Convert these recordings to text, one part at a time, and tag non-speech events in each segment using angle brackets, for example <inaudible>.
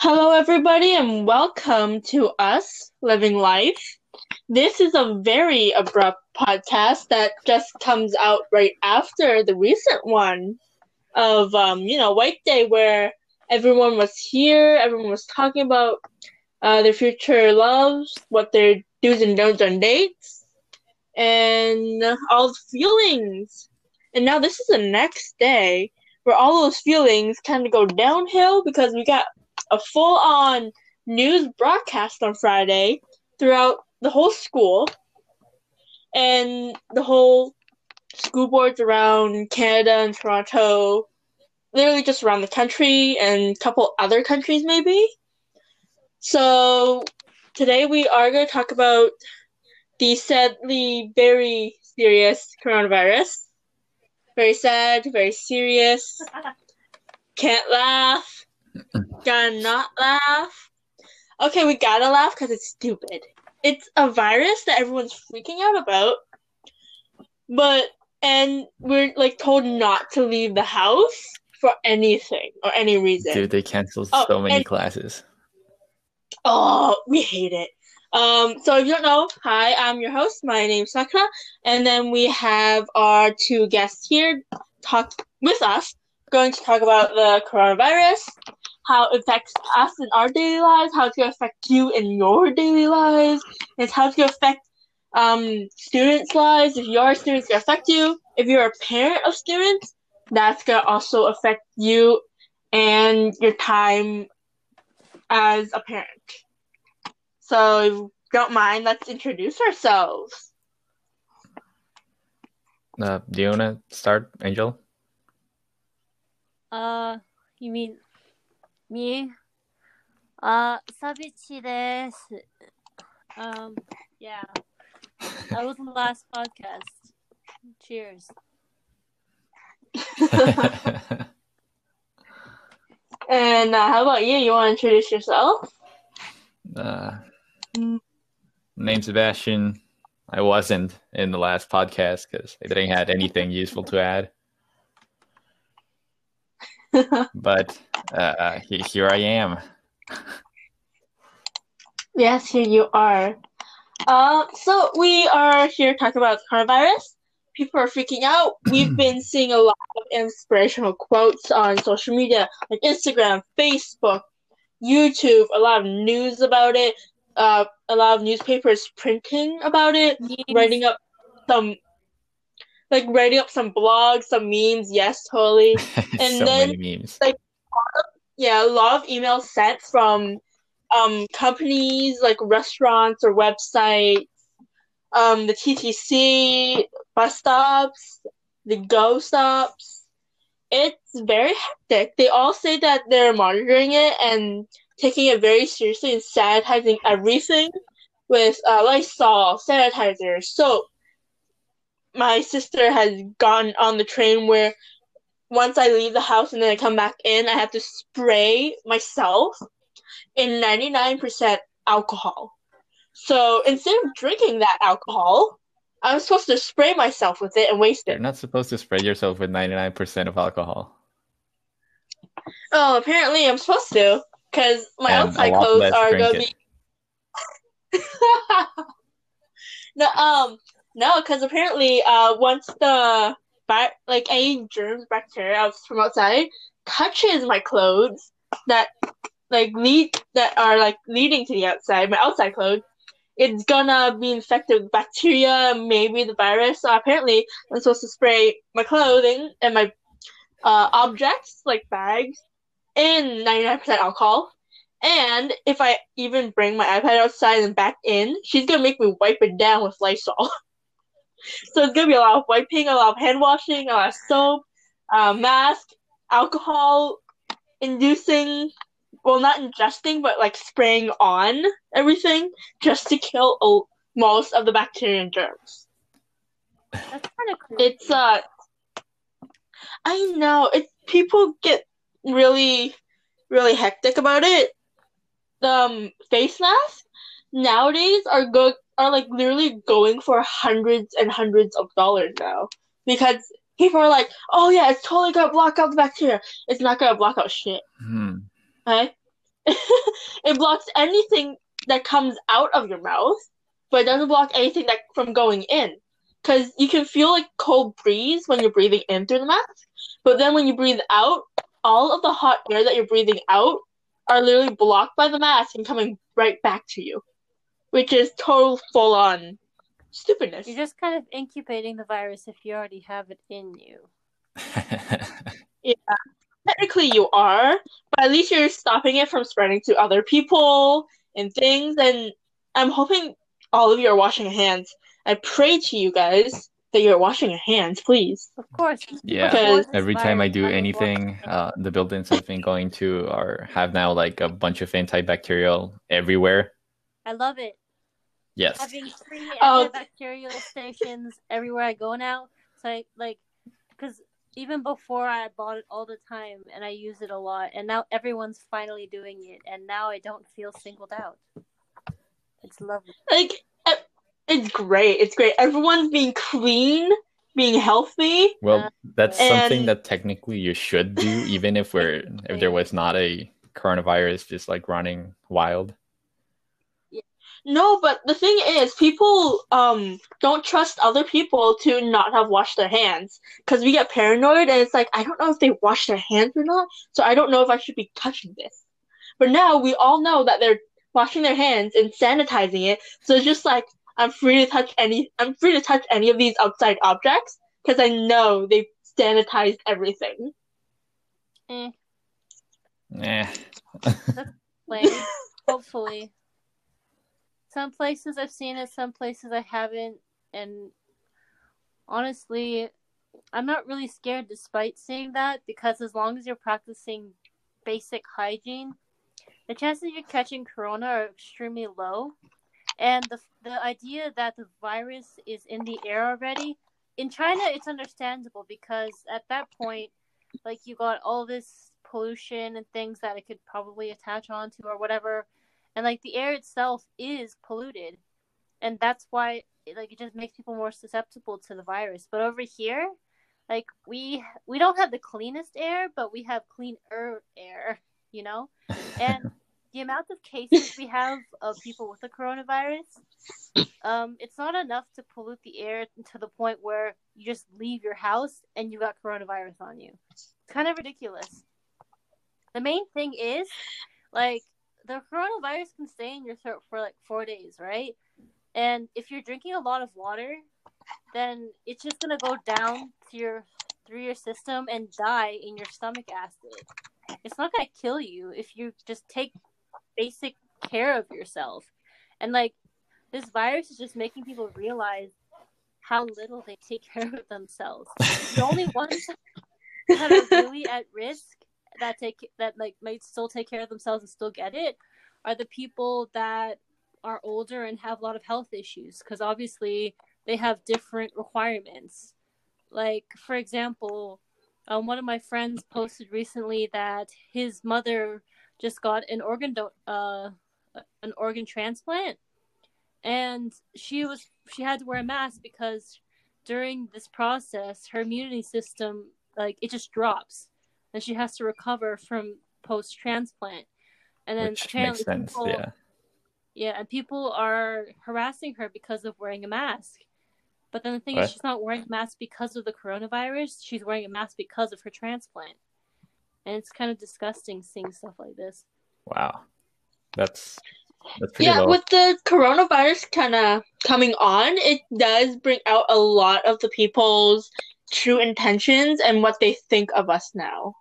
Hello, everybody, and welcome to us living life. This is a very abrupt podcast that just comes out right after the recent one of, um, you know, White Day, where everyone was here, everyone was talking about uh, their future loves, what their do's and don'ts on dates, and all the feelings. And now this is the next day where all those feelings kind of go downhill because we got a full on news broadcast on Friday throughout the whole school and the whole school boards around Canada and Toronto, literally just around the country and a couple other countries maybe. So today we are going to talk about the sadly very serious coronavirus. Very sad, very serious. <laughs> Can't laugh. Gotta not laugh. Okay, we gotta laugh because it's stupid. It's a virus that everyone's freaking out about, but and we're like told not to leave the house for anything or any reason. Dude, they canceled Oh, so many and- classes. Oh, we hate it. Um, so if you don't know, hi, I'm your host. My name's Sakura, and then we have our two guests here talk with us. Going to talk about the coronavirus, how it affects us in our daily lives, how it's going to affect you in your daily lives, and how it's going to affect um students' lives. If you're a student, it's going to affect you. If you're a parent of students, that's going to also affect you and your time as a parent. So, if you don't mind, let's introduce ourselves. Uh, do you wanna start, Angel? Uh, you mean me? Uh, Sabishi desu. Um, yeah. That was the last podcast. Cheers. <laughs> And uh, how about you? You want to introduce yourself? uh, name Sebastian. I wasn't in the last podcast because I didn't have anything useful to add. <laughs> But uh, he- here I am. yes, here you are. Uh, so we are here talking about coronavirus. People are freaking out. We've <clears throat> been seeing a lot of inspirational quotes on social media, like Instagram, Facebook, YouTube. A lot of news about it. Uh, a lot of newspapers printing about it. writing up some like writing up some blogs, some memes, yes, totally. <laughs> And so then- many memes. Yeah, a lot of emails sent from um companies like restaurants or websites, um the TTC, bus stops, the Go stops. It's very hectic. They all say that they're monitoring it and taking it very seriously and sanitizing everything with uh, Lysol, sanitizer, soap. My sister has gone on the train where once I leave the house and then I come back in, I have to spray myself in 99% alcohol. So instead of drinking that alcohol, I'm supposed to spray myself with it and waste it. You're not supposed to spray yourself with 99% of alcohol. Oh, apparently I'm supposed to, because my And outside clothes are gonna be. <laughs> no, um, no, because apparently, uh, once the vi- like any germs, bacteria from outside touches my clothes that like lead that are like leading to the outside, my outside clothes, it's gonna be infected with bacteria, maybe the virus. So apparently, I'm supposed to spray my clothing and my uh, objects like bags in 99% alcohol. And if I even bring my iPad outside and back in, she's gonna make me wipe it down with Lysol. <laughs> so it's gonna be a lot of wiping, a lot of hand washing, a lot of soap, uh, mask, alcohol inducing, well, not ingesting, but like spraying on everything just to kill uh, most of the bacteria and germs. That's kind of cool. It's uh, I know it. People get really, really hectic about it. Um, face masks nowadays are go are like literally going for hundreds and hundreds of dollars now because people are like, oh yeah, it's totally gonna block out the bacteria. It's not gonna block out shit. Hmm. Okay, <laughs> it blocks anything that comes out of your mouth, but it doesn't block anything that from going in. Because you can feel like cold breeze when you're breathing in through the mask, but then when you breathe out, all of the hot air that you're breathing out are literally blocked by the mask and coming right back to you, which is total full on stupidness. You're just kind of incubating the virus if you already have it in you. <laughs> Yeah, technically you are, but at least you're stopping it from spreading to other people and things. And I'm hoping all of you are washing your hands. I pray to you guys that you're washing your hands, please. Of course. Yeah. Because- Every time I do anything, uh, the buildings I've been going to are have now like a bunch of antibacterial everywhere. I love it. Yes. Having free <laughs> Oh. antibacterial stations everywhere I go now. So I like, because even before I bought it all the time and I use it a lot, and now everyone's finally doing it, and now I don't feel singled out. It's lovely. Like, it's great. It's great. Everyone's being clean, being healthy. Well, that's something that technically you should do, even if we're if there was not a coronavirus just like running wild. No, but the thing is, people um don't trust other people to not have washed their hands because we get paranoid and it's like I don't know if they wash their hands or not, so I don't know if I should be touching this. But now we all know that they're washing their hands and sanitizing it, so it's just like I'm free to touch any I'm free to touch any of these outside objects because I know they've sanitized everything. Eh, Eh. like, <laughs> hopefully. Some places I've seen it, some places I haven't, and honestly, I'm not really scared despite seeing that because as long as you're practicing basic hygiene, the chances you're catching corona are extremely low. And the the idea that the virus is in the air already in China, it's understandable because at that point, like you got all this pollution and things that it could probably attach onto or whatever, and like the air itself is polluted, and that's why like it just makes people more susceptible to the virus. But over here, like we we don't have the cleanest air, but we have cleaner air, you know, and <laughs> the amount of cases we have of people with the coronavirus, um, it's not enough to pollute the air to the point where you just leave your house and you got coronavirus on you. It's kind of ridiculous. The main thing is, like, the coronavirus can stay in your throat for like four days, right? And if you're drinking a lot of water, then it's just gonna go down to your through your system and die in your stomach acid. It's not gonna kill you if you just take basic care of yourself. And like this virus is just making people realize how little they take <laughs> care of themselves. The only ones that are really at risk that take that like might still take care of themselves and still get it are the people that are older and have a lot of health issues because obviously they have different requirements. Like for example, um, one of my friends posted recently that his mother just got an organ do- uh an organ transplant and she was she had to wear a mask because during this process her immunity system like it just drops and she has to recover from post transplant and then Which apparently makes sense. people, Yeah. yeah and people are harassing her because of wearing a mask but then the thing What? is she's not wearing a mask because of the coronavirus she's wearing a mask because of her transplant and it's kind of disgusting seeing stuff like this Wow. That's that's Yeah, low. with the coronavirus kind of coming on, it does bring out a lot of the people's true intentions and what they think of us now,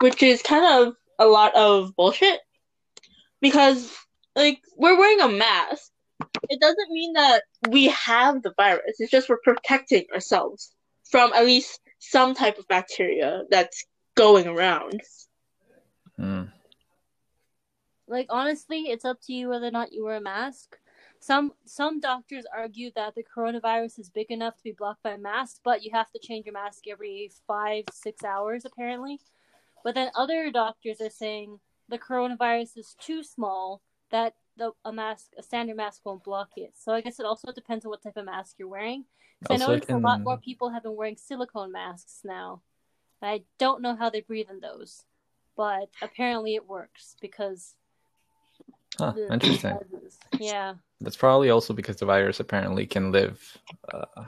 which is kind of a lot of bullshit. Because, like, we're wearing a mask. It doesn't mean that we have the virus. It's just we're protecting ourselves from at least some type of bacteria that's going around. Hmm. like honestly it's up to you whether or not you wear a mask some some doctors argue that the coronavirus is big enough to be blocked by a mask but you have to change your mask every five six hours apparently. But then other doctors are saying the coronavirus is too small that the, a mask a standard mask won't block it. So i guess it also depends on what type of mask you're wearing. I noticed a lot more people have been wearing silicone masks now. I don't know how they breathe in those but apparently it works because Huh, interesting. Sizes. Yeah. That's probably also because the virus apparently can live. Uh,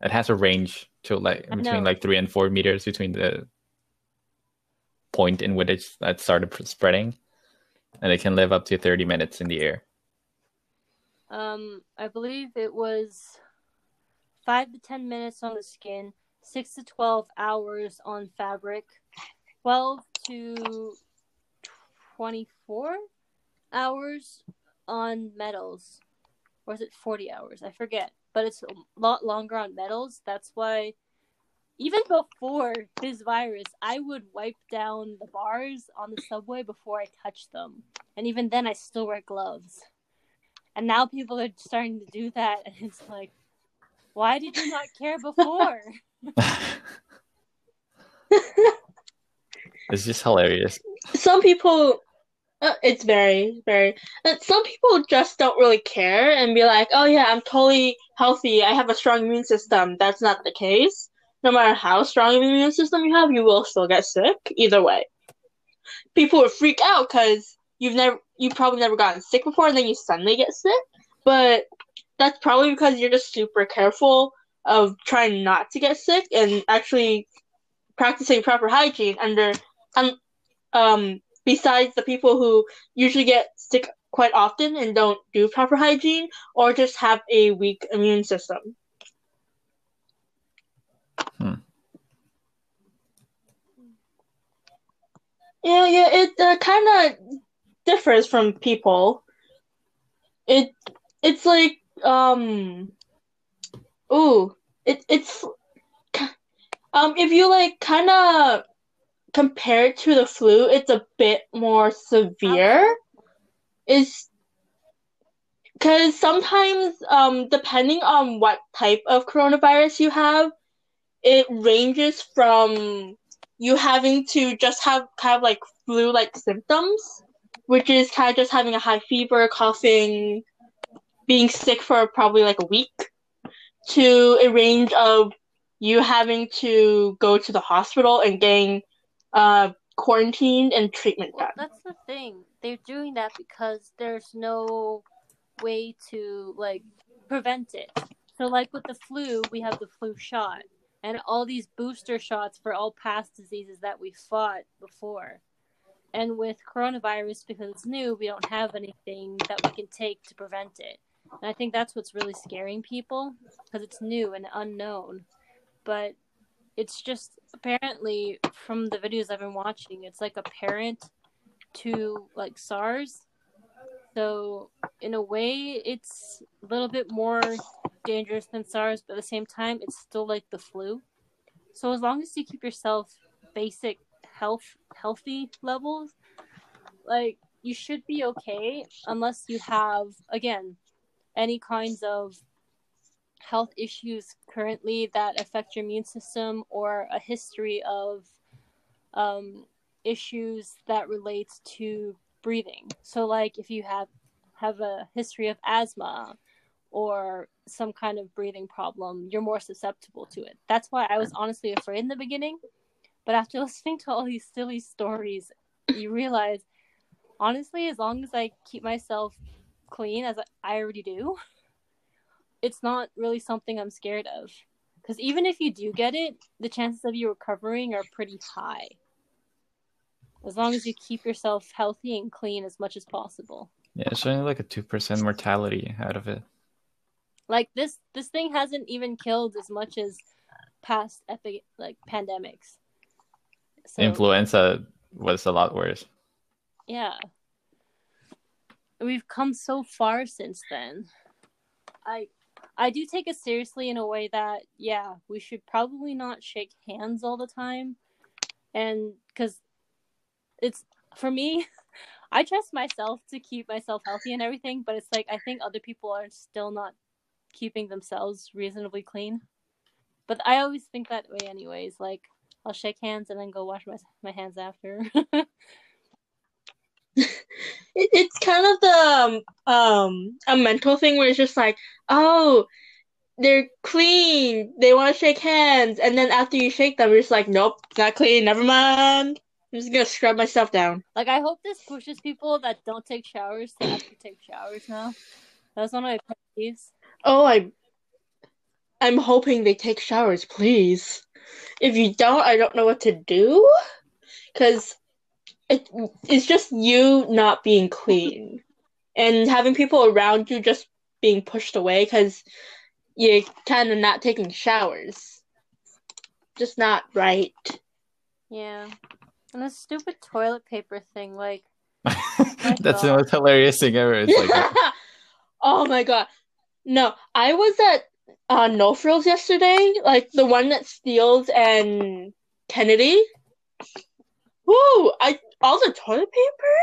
it has a range to like between know. like three and four meters between the point in which it's, that started spreading, and it can live up to thirty minutes in the air. Um, I believe it was five to ten minutes on the skin, six to twelve hours on fabric, twelve to twenty-four hours on metals, or is it forty hours? I forget, but it's a lot longer on metals. That's why. Even before this virus, I would wipe down the bars on the subway before I touch them. And even then, I still wear gloves. And now people are starting to do that, and it's like, why did you not care before? <laughs> <laughs> it's just hilarious. Some people, uh, it's very, very. uh, Some people just don't really care and be like, "Oh yeah, I'm totally healthy. I have a strong immune system." That's not the case. No matter how strong an immune system you have, you will still get sick either way. People would freak out because you've never, you've probably never gotten sick before, and then you suddenly get sick. But that's probably because you're just super careful of trying not to get sick and actually practicing proper hygiene under um besides the people who usually get sick quite often and don't do proper hygiene or just have a weak immune system. Hmm. Yeah, yeah, it uh, kind of differs from people. It it's like um ooh, it it's um if you like kind of compare it to the flu, it's a bit more severe. Is because sometimes um depending on what type of coronavirus you have, it ranges from you having to just have kind of like flu like symptoms, which is kind of just having a high fever, coughing, being sick for probably like a week, to a range of you having to go to the hospital and getting uh, quarantined and treatment Well, done. that's the thing. They're doing that because there's no way to like prevent it. So like with the flu, we have the flu shot and all these booster shots for all past diseases that we fought before. And with coronavirus because it's new, we don't have anything that we can take to prevent it. And I think that's what's really scaring people because it's new and unknown. But it's just apparently from the videos I've been watching, it's like a parent to like SARS. So in a way, it's a little bit more dangerous than SARS, but at the same time, it's still like the flu. So as long as you keep yourself basic health healthy levels, like you should be okay, unless you have again any kinds of health issues currently that affect your immune system or a history of um, issues that relates to breathing. So like if you have have a history of asthma or some kind of breathing problem, you're more susceptible to it. That's why I was honestly afraid in the beginning. But after <laughs> listening to all these silly stories, you realize honestly, as long as I keep myself clean as I already do, <laughs> it's not really something I'm scared of. Because even if you do get it, the chances of you recovering are pretty high. As long as you keep yourself healthy and clean as much as possible. Yeah, it's only like a two percent mortality out of it. Like this, this thing hasn't even killed as much as past epic like pandemics. So Influenza was a lot worse. yeah, we've come so far since then. I I do take it seriously in a way that yeah, we should probably not shake hands all the time, and because it's for me, <laughs> I trust myself to keep myself healthy and everything, but it's like I think other people are still not keeping themselves reasonably clean. But I always think that way, anyways. Like I'll shake hands and then go wash my my hands after. <laughs> It, it's kind of the um, um a mental thing where it's just like, oh, they're clean. They want to shake hands, and then after you shake them, you're just like, nope, not clean. Never mind. I'm just gonna scrub myself down. Like I hope this pushes people that don't take showers to actually take showers now. That's one of my pet peeves. Oh, I, I'm hoping they take showers, please. If you don't, I don't know what to do, because it, it's just you not being clean, and having people around you just being pushed away because you're kind of not taking showers. Just not right. Yeah. And the stupid toilet paper thing, like <laughs> That's the most hilarious thing ever. It's like <laughs> oh my god. No, I was at uh, No Frills yesterday, like the one that Steeles and Kennedy. Woo! I all the toilet paper,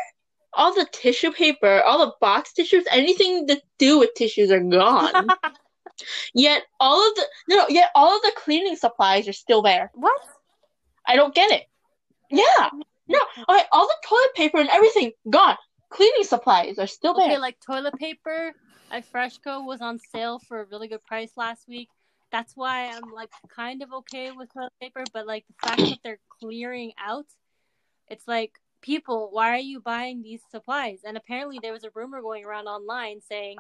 all the tissue paper, all the box tissues, anything to do with tissues are gone. <laughs> yet all of the no, yet all of the cleaning supplies are still there. what? I don't get it. Yeah, no, okay, all the toilet paper and everything gone. Cleaning supplies are still there. Okay, like toilet paper at Freshco was on sale for a really good price last week. That's why I'm like kind of okay with toilet paper, but like the fact that they're clearing out, it's like people, why are you buying these supplies? And apparently there was a rumor going around online saying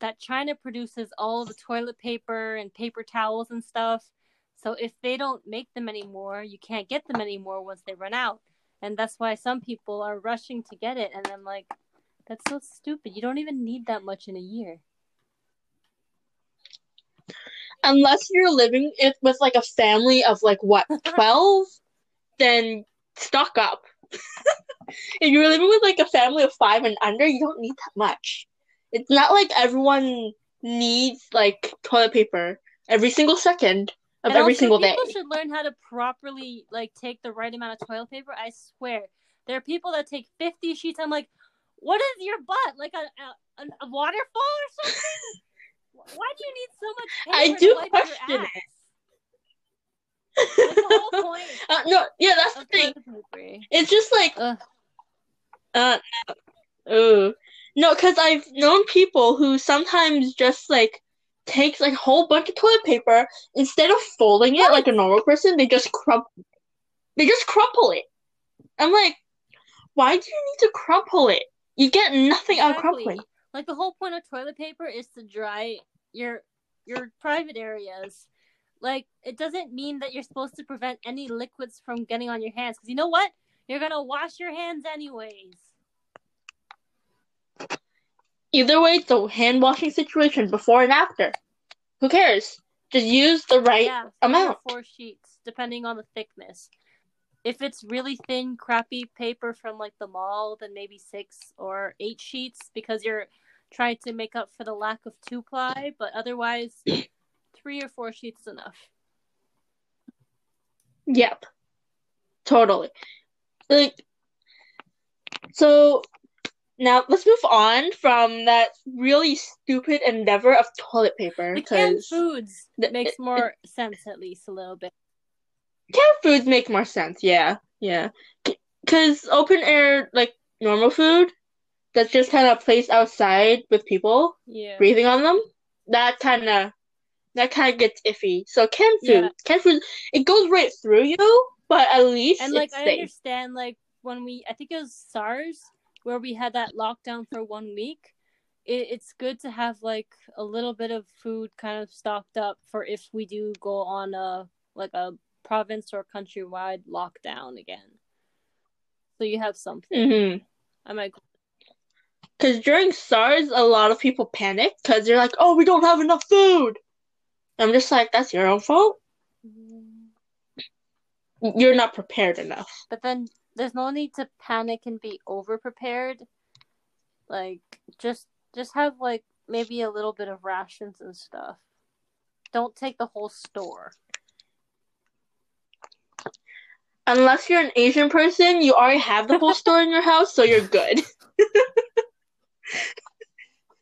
that China produces all the toilet paper and paper towels and stuff. So if they don't make them anymore, you can't get them anymore once they run out. And that's why some people are rushing to get it and I'm like that's so stupid. You don't even need that much in a year. unless you're living with like a family of like what <laughs> 12 then stock up <laughs> if you're living with like a family of five and under you don't need that much it's not like everyone needs like toilet paper every single second of And every single day people should learn how to properly like take the right amount of toilet paper. I swear, there are people that take fifty sheets. I'm like, what is your butt like a a, a waterfall or something? <laughs> Why do you need so much I do to wipe your question ass? That's the whole point <laughs> uh, no yeah that's the thing it's just like Ugh. uh no. Ooh. no because i've known people who sometimes just like takes like a whole bunch of toilet paper instead of folding it like a normal person they just crumple they just crumple it i'm like why do you need to crumple it you get nothing out of crumpling Like the whole point of toilet paper is to dry your your private areas. Like it doesn't mean that you're supposed to prevent any liquids from getting on your hands because you know what? You're gonna wash your hands anyways. either way it's a hand washing situation before and after who cares just use the right yeah, amount. four sheets depending on the thickness. If it's really thin, crappy paper from like the mall, then maybe six or eight sheets because you're trying to make up for the lack of two ply. But otherwise, three or four sheets is enough. Yep. Totally. Like so now let's move on from that really stupid endeavor of toilet paper The canned foods the- makes it- more sense at least a little bit. canned foods make more sense. Yeah, yeah. Because open air, like normal food, that's just kind of placed outside with people Yeah. breathing on them. That kind of that kind of gets iffy. So canned food, Yeah. canned food, it goes right through you, but at least And like I safe. understand like when we I think it was SARS where we had that lockdown for one week. It, it's good to have like a little bit of food kind of stocked up for if we do go on a like a province or countrywide lockdown again. So you have something. hmm I might Because during SARS, a lot of people panicked because they're like, "Oh, we don't have enough food." I'm just like, "That's your own fault. Mm-hmm. You're not prepared enough." But then there's no need to panic and be over prepared. Like just just have like maybe a little bit of rations and stuff. Don't take the whole store. Unless you're an Asian person, you already have the whole store in your house, so you're good. <laughs>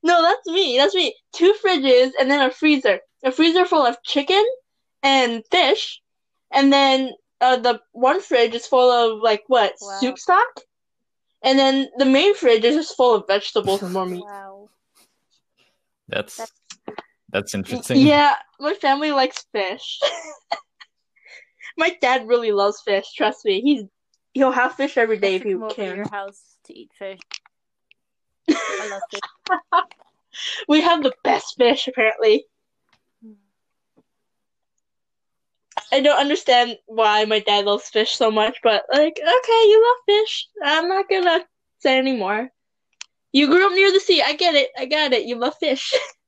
no, that's me. That's me. Two fridges and then a freezer. A freezer full of chicken and fish, and then uh, the one fridge is full of like what Wow. soup stock, and then the main fridge is just full of vegetables and more <laughs> meat. Wow. that's that's interesting. Yeah, my family likes fish. <laughs> my dad really loves fish. Trust me, he's You'll have fish every day if should you come over to can. your house to eat fish. I love <laughs> fish. <laughs> We have the best fish, apparently. I don't understand why my dad loves fish so much, but like, okay, you love fish. I'm not gonna say anymore. You grew up near the sea. I get it. I got it. You love fish. <laughs>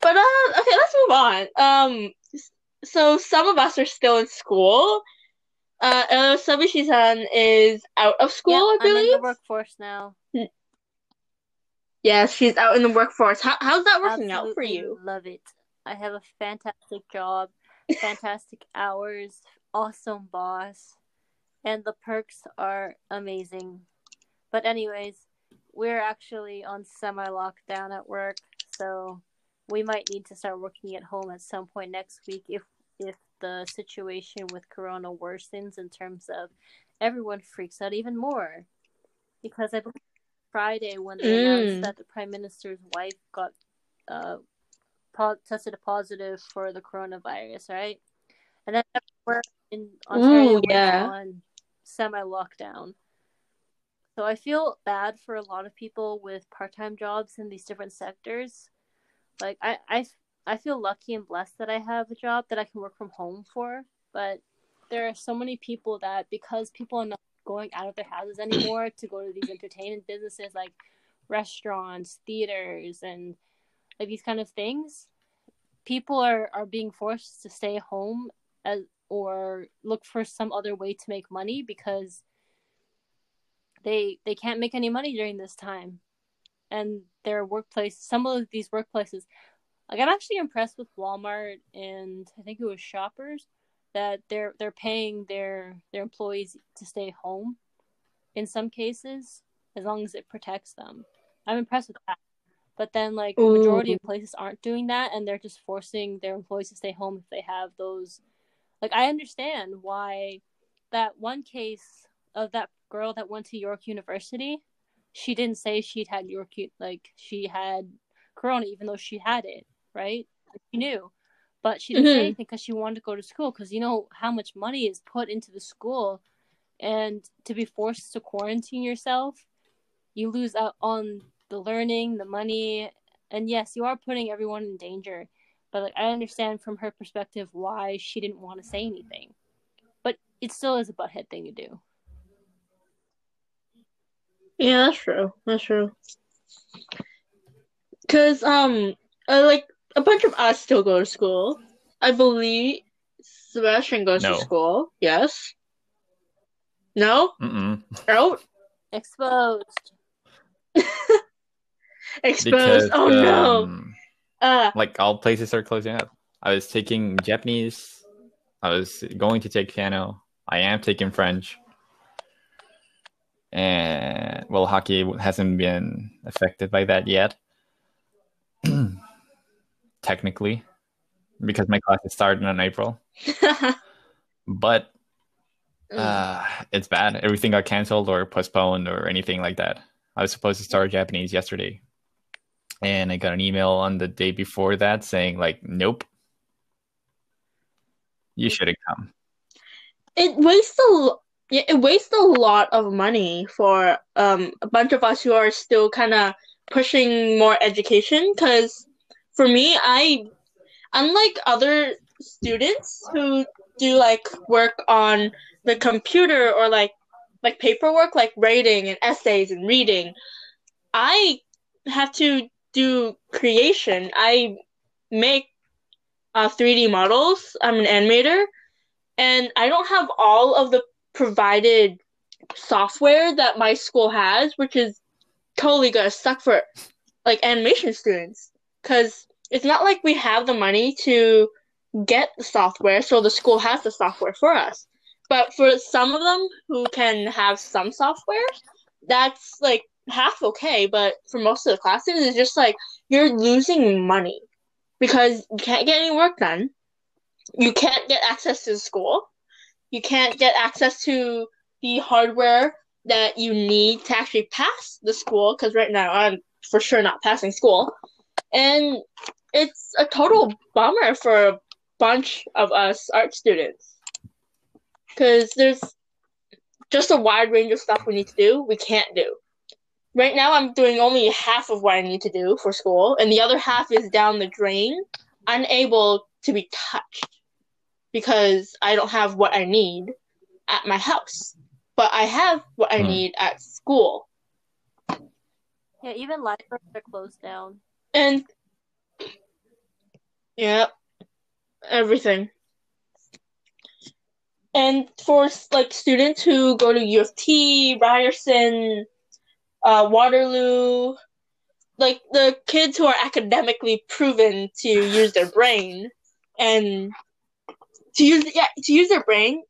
but uh, okay, let's move on. Um, so some of us are still in school. Uh, Sabishi-san is out of school, I Yep, I'm in the workforce now. Yes, she's out in the workforce. How, how's that working out for you? Love it. I have a fantastic job, fantastic <laughs> hours, awesome boss, and the perks are amazing. But anyways, we're actually on semi lockdown at work, so we might need to start working at home at some point next week if if the situation with corona worsens in terms of everyone freaks out even more. Because I believe Friday when they Mm. announced that the prime minister's wife got uh po- tested positive for the coronavirus, right? And then we're in Ontario Ooh, yeah. on semi lockdown. So I feel bad for a lot of people with part time jobs in these different sectors. Like I, I I feel lucky and blessed that I have a job that I can work from home for, but there are so many people that because people are not going out of their houses anymore to go to these entertainment businesses like restaurants, theaters, and like these kind of things, people are are being forced to stay home as or look for some other way to make money because they they can't make any money during this time. And their workplace some of these workplaces like i'm actually impressed with walmart and i think it was shoppers that they're they're paying their their employees to stay home in some cases as long as it protects them. I'm impressed with that. But then like the majority of places aren't doing that and they're just forcing their employees to stay home if they have those. Like i understand why that one case of that girl that went to york university she didn't say she'd had york like she had corona even though she had it right? She knew but she didn't say Mhm. anything because she wanted to go to school because you know how much money is put into the school and to be forced to quarantine yourself you lose out on the learning the money and yes you are putting everyone in danger but like i understand from her perspective why she didn't want to say anything but it still is a butthead thing to do Yeah, that's true. That's true. Cause um, uh, like a bunch of us still go to school. I believe Sebastian goes No. to school. Yes. No. Mm-mm. Out. exposed <laughs> Exposed. oh no. um, Uh. like all places are closing up. I was taking Japanese. I was going to take piano. I am taking French. And well, hockey hasn't been affected by that yet. <clears throat> Technically, because my classes started in April. <laughs> But uh, it's bad. Everything got canceled or postponed or anything like that. I was supposed to start Japanese yesterday, and I got an email on the day before that saying like, "Nope, you shouldn't come." it wastes a yeah, it wastes a lot of money for um a bunch of us who are still kind of pushing more education because for me I unlike other students who do like work on the computer or like like paperwork like writing and essays and reading I have to do creation. I make uh 3D models. I'm an animator. And I don't have all of the provided software that my school has, which is totally gonna suck for like animation students. Because it's not like we have the money to get the software, so the school has the software for us. But for some of them who can have some software, that's like half okay. But for most of the classes, it's just like you're losing money because you can't get any work done you can't get access to the school. You can't get access to the hardware that you need to actually pass the school because right now I'm for sure not passing school. And it's a total bummer for a bunch of us art students because there's just a wide range of stuff we need to do. We can't do. Right now, I'm doing only half of what I need to do for school, and the other half is down the drain, unable to be touched because I don't have what I need at my house. But I have what I Hmm. need at school. Yeah, even libraries are closed down. And yeah, everything. And for like students who go to U of T, Ryerson, uh, Waterloo, like the kids who are academically proven to use their brain and to use yeah to use their brain,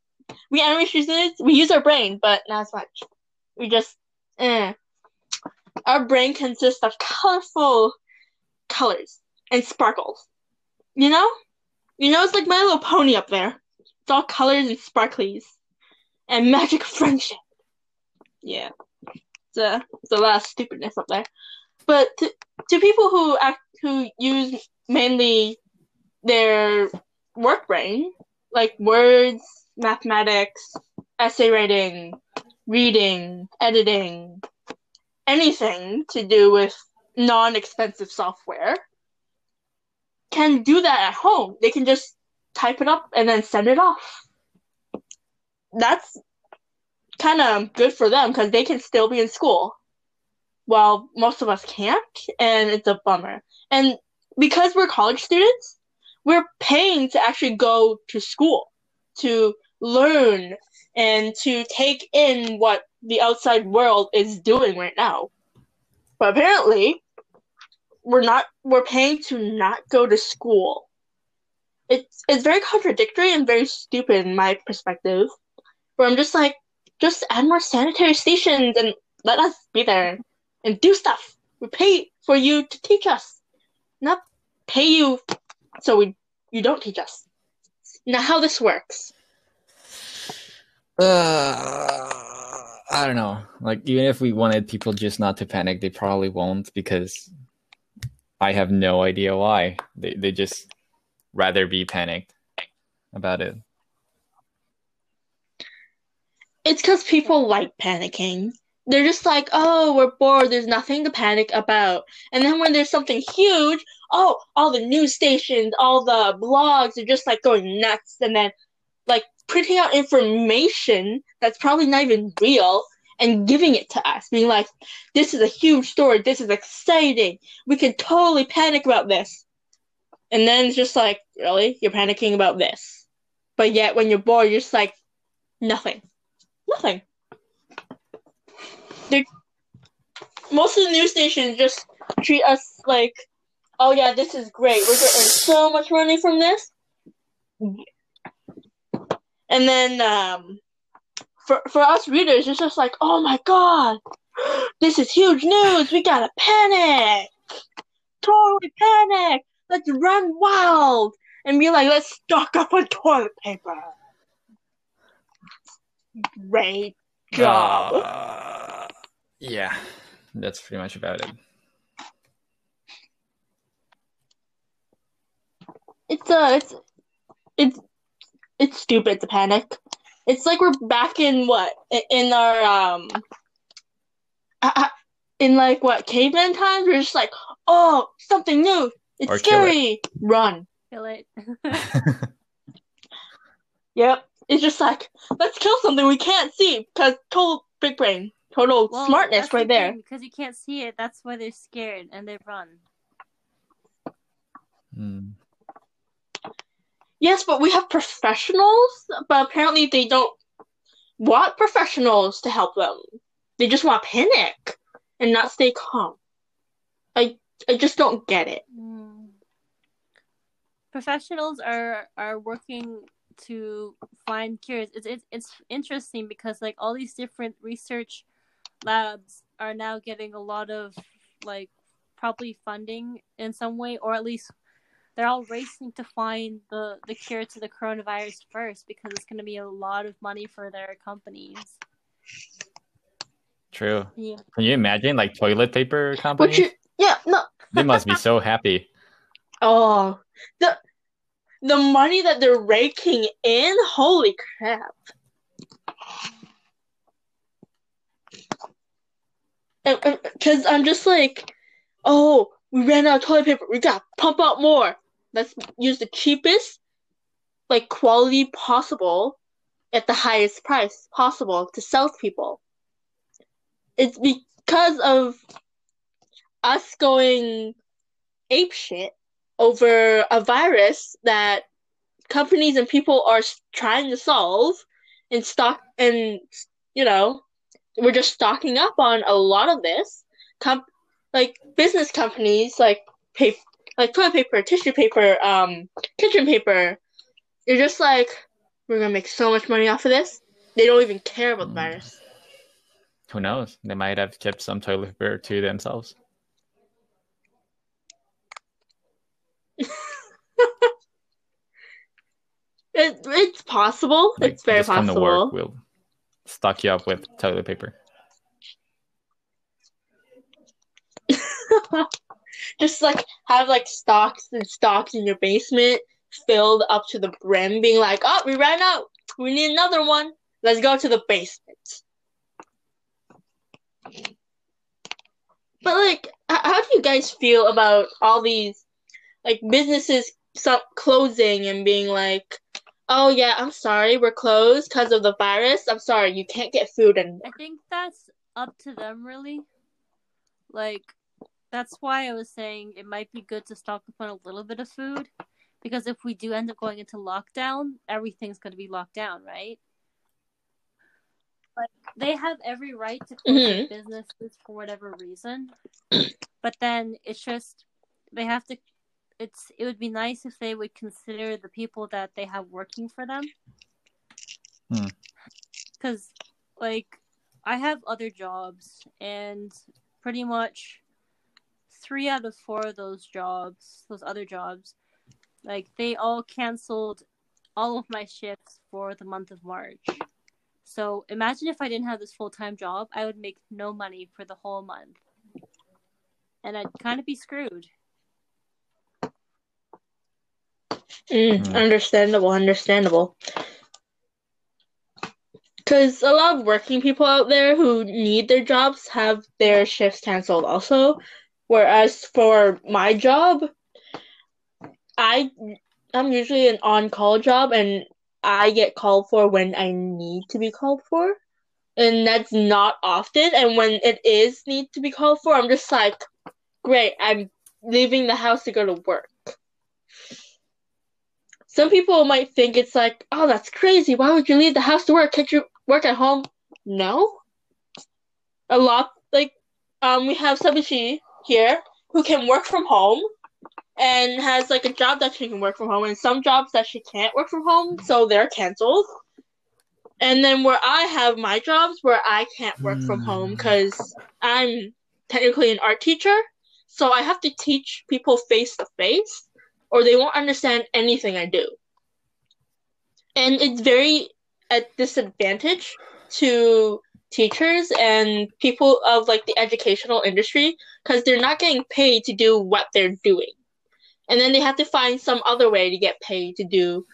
we animation students we use our brain, but not as much. We just eh. Our brain consists of colorful colors and sparkles. You know? You know, it's like My Little Pony up there. It's all colors and sparklies. And magic friendship. Yeah. It's a, it's a lot of stupidness up there. But to, to people who act, who use mainly their work brain, like words, mathematics, essay writing, reading, editing, anything to do with non-expensive software can do that at home. They can just type it up and then send it off. That's kind of good for them because they can still be in school while most of us can't, and it's a bummer. And because we're college students, we're paying to actually go to school to learn and to take in what the outside world is doing right now. But apparently, we're not we're paying to not go to school. It's it's very contradictory and very stupid in my perspective. Where I'm just like, just add more sanitary stations and let us be there and do stuff. We pay for you to teach us, not pay you so we you don't teach us. Now how this works. Uh, I don't know. Like, even if we wanted people just not to panic, they probably won't because I have no idea why. They they just rather be panicked about it. It's because people like panicking. They're just like, oh, we're bored. There's nothing to panic about. And then when there's something huge, oh, all the news stations, all the blogs are just like going nuts. And then like printing out information that's probably not even real and giving it to us, being like, this is a huge story. This is exciting. We can totally panic about this. And then it's just like, really? You're panicking about this. But yet when you're bored, you're just like, nothing. Nothing. They, most of the news stations just treat us like, oh yeah, this is great. We're earn so much money from this. And then um, for for us readers, it's just like, oh my god, this is huge news. We gotta panic. Totally panic. Let's run wild and be like, let's stock up on toilet paper. Great job. Uh, yeah, that's pretty much about it. It's uh, it's it's it's stupid to panic. It's like we're back in what in our um, uh, uh, in like what caveman times. We're just like, oh, something new. It's Or kill it. scary. Run. Kill it. <laughs> Yep. It's just like let's kill something we can't see because total big brain, total Well, smartness that's the right there. Because you can't see it, that's why they're scared and they run. Hmm. Yes, but we have professionals, but apparently they don't want professionals to help them. They just want panic and not stay calm. I I just don't get it. Mm. Professionals are are working to find cures. It's, it's it's interesting because like all these different research labs are now getting a lot of like probably funding in some way, or at least they're all racing to find the, the cure to the coronavirus first because it's going to be a lot of money for their companies. True. Yeah. Can you imagine like toilet paper companies? You, yeah, no. they must be so happy. <laughs> Oh, the the money that they're raking in, holy crap. Because I'm just like, oh, we ran out of toilet paper. We got to pump out more. Let's use the cheapest, like quality possible, at the highest price possible to sell to people. It's because of us going ape shit over a virus that companies and people are trying to solve and stock and you know we're just stocking up on a lot of this Com- like business companies like pay like toilet paper tissue paper um kitchen paper you're just like we're gonna make so much money off of this they don't even care about the Mm. virus Who knows? They might have kept some toilet paper to themselves. <laughs> it, it's possible Like, it's very just come to work, possible we'll stock you up with toilet paper. Just like have like stocks and stocks in your basement filled up to the brim, being like, "Oh, we ran out. We need another one. Let's go to the basement." But like, how do you guys feel about all these like businesses so- closing and being like, "Oh yeah, I'm sorry, we're closed because of the virus. I'm sorry, you can't get food anymore." I think that's up to them, really. Like, that's why I was saying it might be good to stock up on a little bit of food. Because if we do end up going into lockdown, everything's going to be locked down, right? Like, they have every right to close their businesses for whatever reason. but then it's just, they have to, it's, it would be nice if they would consider the people that they have working for them. Hmm. Because, like, I have other jobs, and pretty much three out of four of those jobs, those other jobs, like they all canceled all of my shifts for the month of March. So imagine if I didn't have this full time job, I would make no money for the whole month. And I'd kind of be screwed. Mm, Hmm. Understandable, understandable. Because a lot of working people out there who need their jobs have their shifts canceled also. Whereas for my job, I I'm usually an on-call job and I get called for when I need to be called for. And that's not often. And when it is need to be called for, I'm just like, great, I'm leaving the house to go to work. Some people might think it's like, oh, that's crazy. Why would you leave the house to work? Can't you work at home? No. A lot, like, um, we have Sabishi here who can work from home and has like a job that she can work from home, and some jobs that she can't work from home, so they're canceled. And then where I have my jobs where I can't work from home hmm. because I'm technically an art teacher, so I have to teach people face to face or they won't understand anything I do. And it's very at disadvantage to teachers and people of like the educational industry because they're not getting paid to do what they're doing. And then they have to find some other way to get paid to do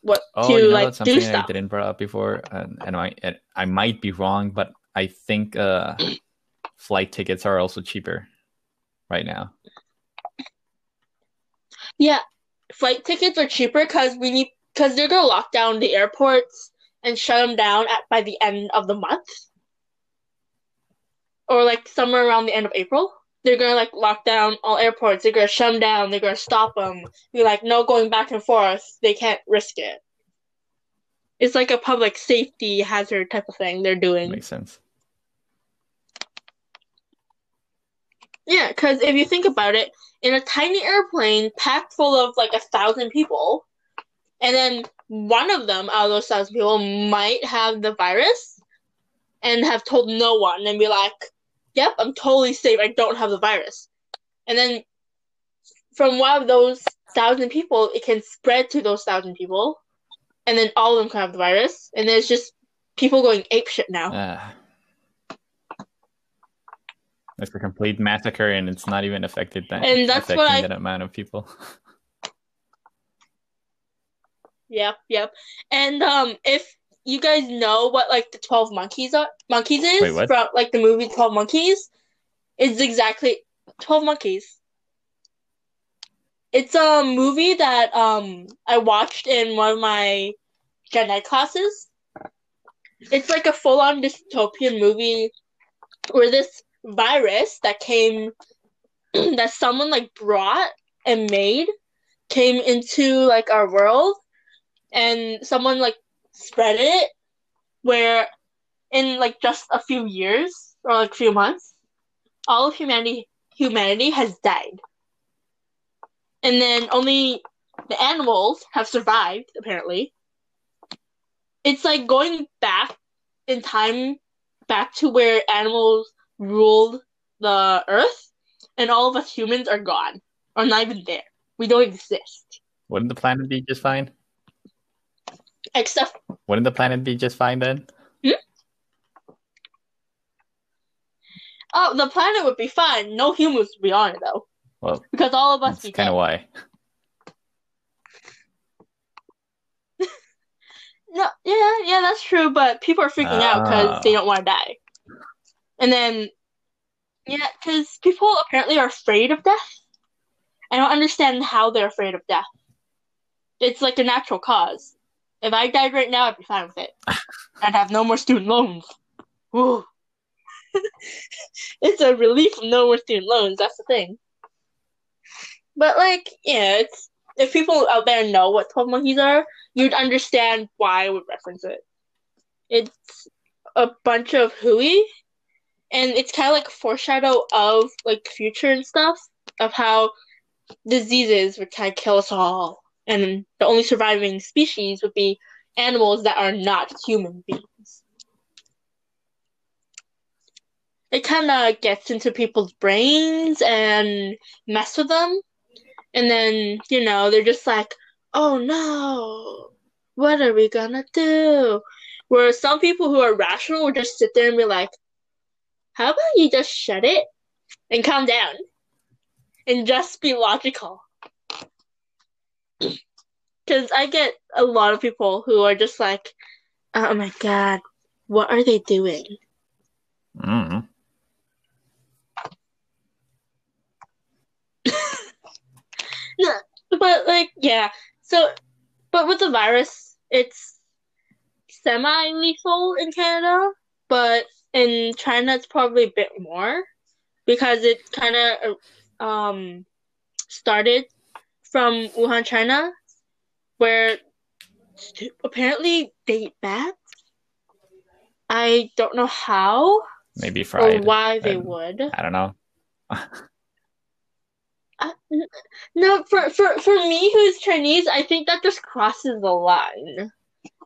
what Oh, to you know, like that's do something I stuff. didn't brought up before, and, and I and I might be wrong, but I think uh, <clears throat> flight tickets are also cheaper right now. Yeah, flight tickets are cheaper because we need because they're gonna lock down the airports and shut them down at by the end of the month, or like somewhere around the end of April. They're gonna like lock down all airports. They're gonna shut them down. They're gonna stop them. Be like, no going back and forth. They can't risk it. It's like a public safety hazard type of thing they're doing. Makes sense. Yeah, because if you think about it, in a tiny airplane packed full of like a thousand people, and then one of them out of those thousand people might have the virus and have told no one and be like, yep, I'm totally safe. I don't have the virus. And then from one of those thousand people, it can spread to those thousand people, and then all of them can have the virus. And there's just people going apeshit now. Uh, it's a complete massacre, and it's not even affected that And that's affecting what I- that amount of people. Yep, yep. And um, if you guys know what like the Twelve Monkeys are, Monkeys is Wait, what? from like the movie Twelve Monkeys, It's exactly Twelve Monkeys. It's a movie that um I watched in one of my gen ed classes. It's like a full on dystopian movie where this virus that came <clears throat> that someone like brought and made came into like our world and someone like spread it where in like just a few years or like a few months all of humanity humanity has died. And then only the animals have survived apparently. It's like going back in time back to where animals ruled the earth and all of us humans are gone or not even there. We don't exist. Wouldn't the planet be just fine? Except Wouldn't the planet be just fine then? oh the planet would be fine no humans would be on it though Well, because all of us that's kind of why. <laughs> No, yeah, yeah, that's true. But people are freaking out because Ah. they don't want to die. And then, yeah, because people apparently are afraid of death. I don't understand how they're afraid of death. It's like a natural cause. If I died right now, I'd be fine with it. I'd have no more student loans. <laughs> It's a relief of no more student loans. That's the thing. But like, yeah, it's if people out there know what Twelve Monkeys are, you'd understand why I would reference it. It's a bunch of hooey, and it's kind of like a foreshadow of like future and stuff of how diseases would kind of kill us all, and the only surviving species would be animals that are not human beings. It kind of gets into people's brains and mess with them, and then you know they're just like, "Oh no, what are we gonna do?" Where some people who are rational will just sit there and be like, "How about you just shut it and calm down and just be logical?" Because I get a lot of people who are just like, "Oh my god, what are they doing?" Mm. <laughs> No, but like, yeah. So, but with the virus, it's semi-lethal in Canada, but in China, it's probably a bit more because it kind of um started from Wuhan, China, where apparently they eat bats. I don't know how Maybe or why they would. I don't know. Uh, no, for, for for me who's Chinese, I think that just crosses the line.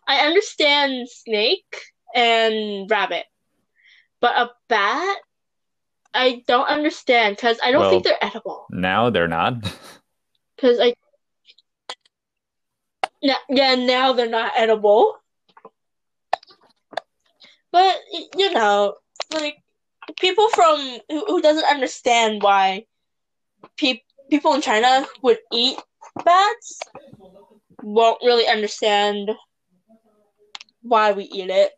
I understand snake and rabbit, but a bat, I don't understand because I don't Well- think they're edible. Now they're not. <laughs> Because I, yeah, now they're not edible. But you know, like people from who, who doesn't understand why pe- people in China would eat bats won't really understand why we eat it.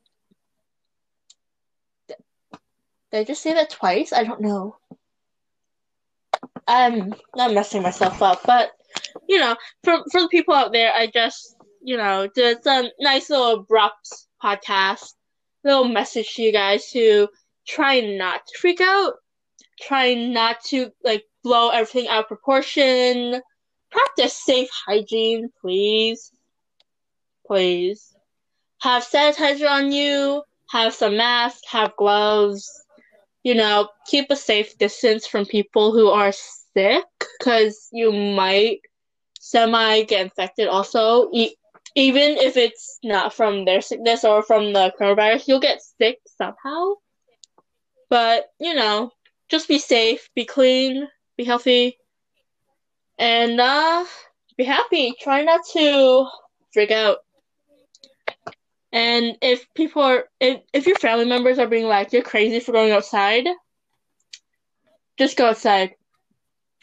Did I just say that twice? I don't know. I'm not messing myself up, but you know, for for the people out there, I just you know, it's a nice little abrupt podcast, little message to you guys to try not to freak out, try not to like blow everything out of proportion, practice safe hygiene, please, please. Have sanitizer on you, have some masks, have gloves. You know, keep a safe distance from people who are sick because you might semi get infected also. E- even if it's not from their sickness or from the coronavirus, you'll get sick somehow. But, you know, just be safe, be clean, be healthy, and uh, be happy. Try not to freak out. And if people are, if, if your family members are being like, you're crazy for going outside, just go outside.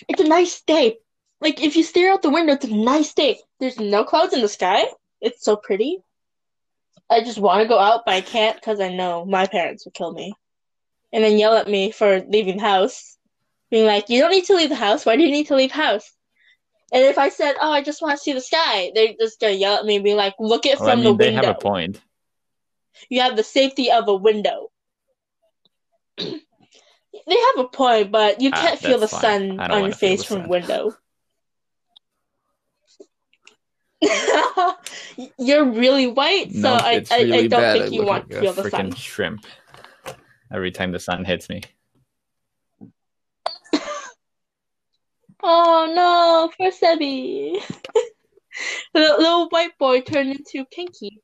It's a nice day. Like, if you stare out the window, it's a nice day. There's no clouds in the sky. It's so pretty. I just want to go out, but I can't because I know my parents would kill me. and then yell at me for leaving the house, being like, "You don't need to leave the house. Why do you need to leave house?" And if I said, "Oh, I just want to see the sky," they're just gonna yell at me and be like, "Look it Well, I from mean, the they window. They have a point. You have the safety of a window." <clears throat> they have a point, but you Ah, can't feel the fine. sun on your face the from sun. window. <laughs> You're really white, so no, I, really I don't think you want to feel the sun. shrimp every time the sun hits me. <laughs> Oh no, for Sebby. <laughs> the little white boy turned into Pinky.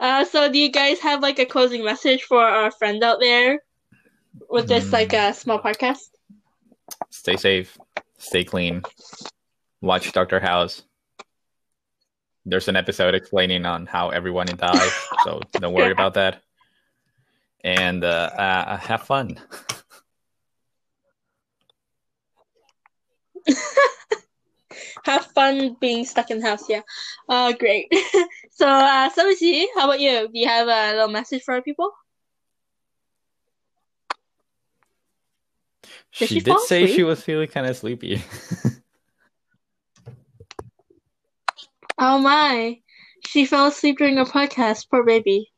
Uh, so do you guys have like a closing message for our friend out there with this like Hmm. a small podcast? Stay safe, stay clean, watch Doctor House. There's an episode explaining on how everyone dies, so don't worry about that. And uh, uh, have fun. <laughs> Have fun being stuck in the house, yeah. Uh, great. <laughs> so, uh, how about you? Do you have a little message for people? Did she she did say asleep? she was feeling kind of sleepy. Oh my, she fell asleep during a podcast. Poor baby.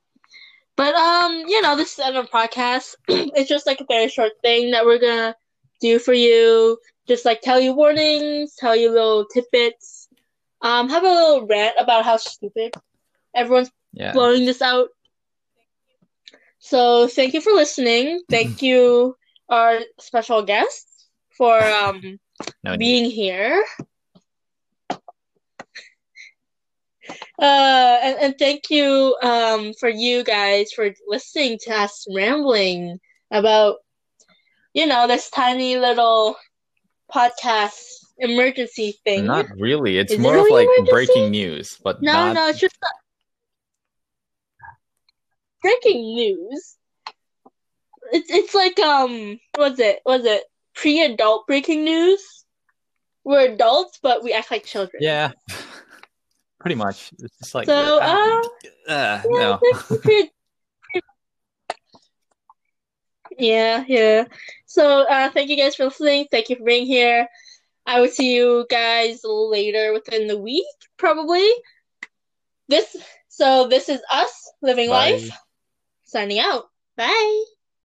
But um, you know, this is a podcast. <clears throat> it's just like a very short thing that we're gonna do for you. Just like tell you warnings, tell you little tidbits. Um, have a little rant about how stupid everyone's yeah. blowing this out. So thank you for listening. Thank <laughs> you, our special guests, for um <laughs> No need. being here. Uh, and, and thank you um for you guys for listening to us rambling about you know this tiny little podcast emergency thing. Not really. It's Is it more really of like emergency? breaking news, but no, not. no, it's just breaking news. It's it's like um, was it? Was it pre-adult breaking news? We're adults, but we act like children. Yeah. <laughs> Pretty much. It's just like. So, uh, uh, uh, Yeah, no. pretty- <laughs> yeah, yeah. So, uh, thank you guys for listening. Thank you for being here. I will see you guys later within the week, probably. This. So, this is us living Bye. life. Signing out. Bye.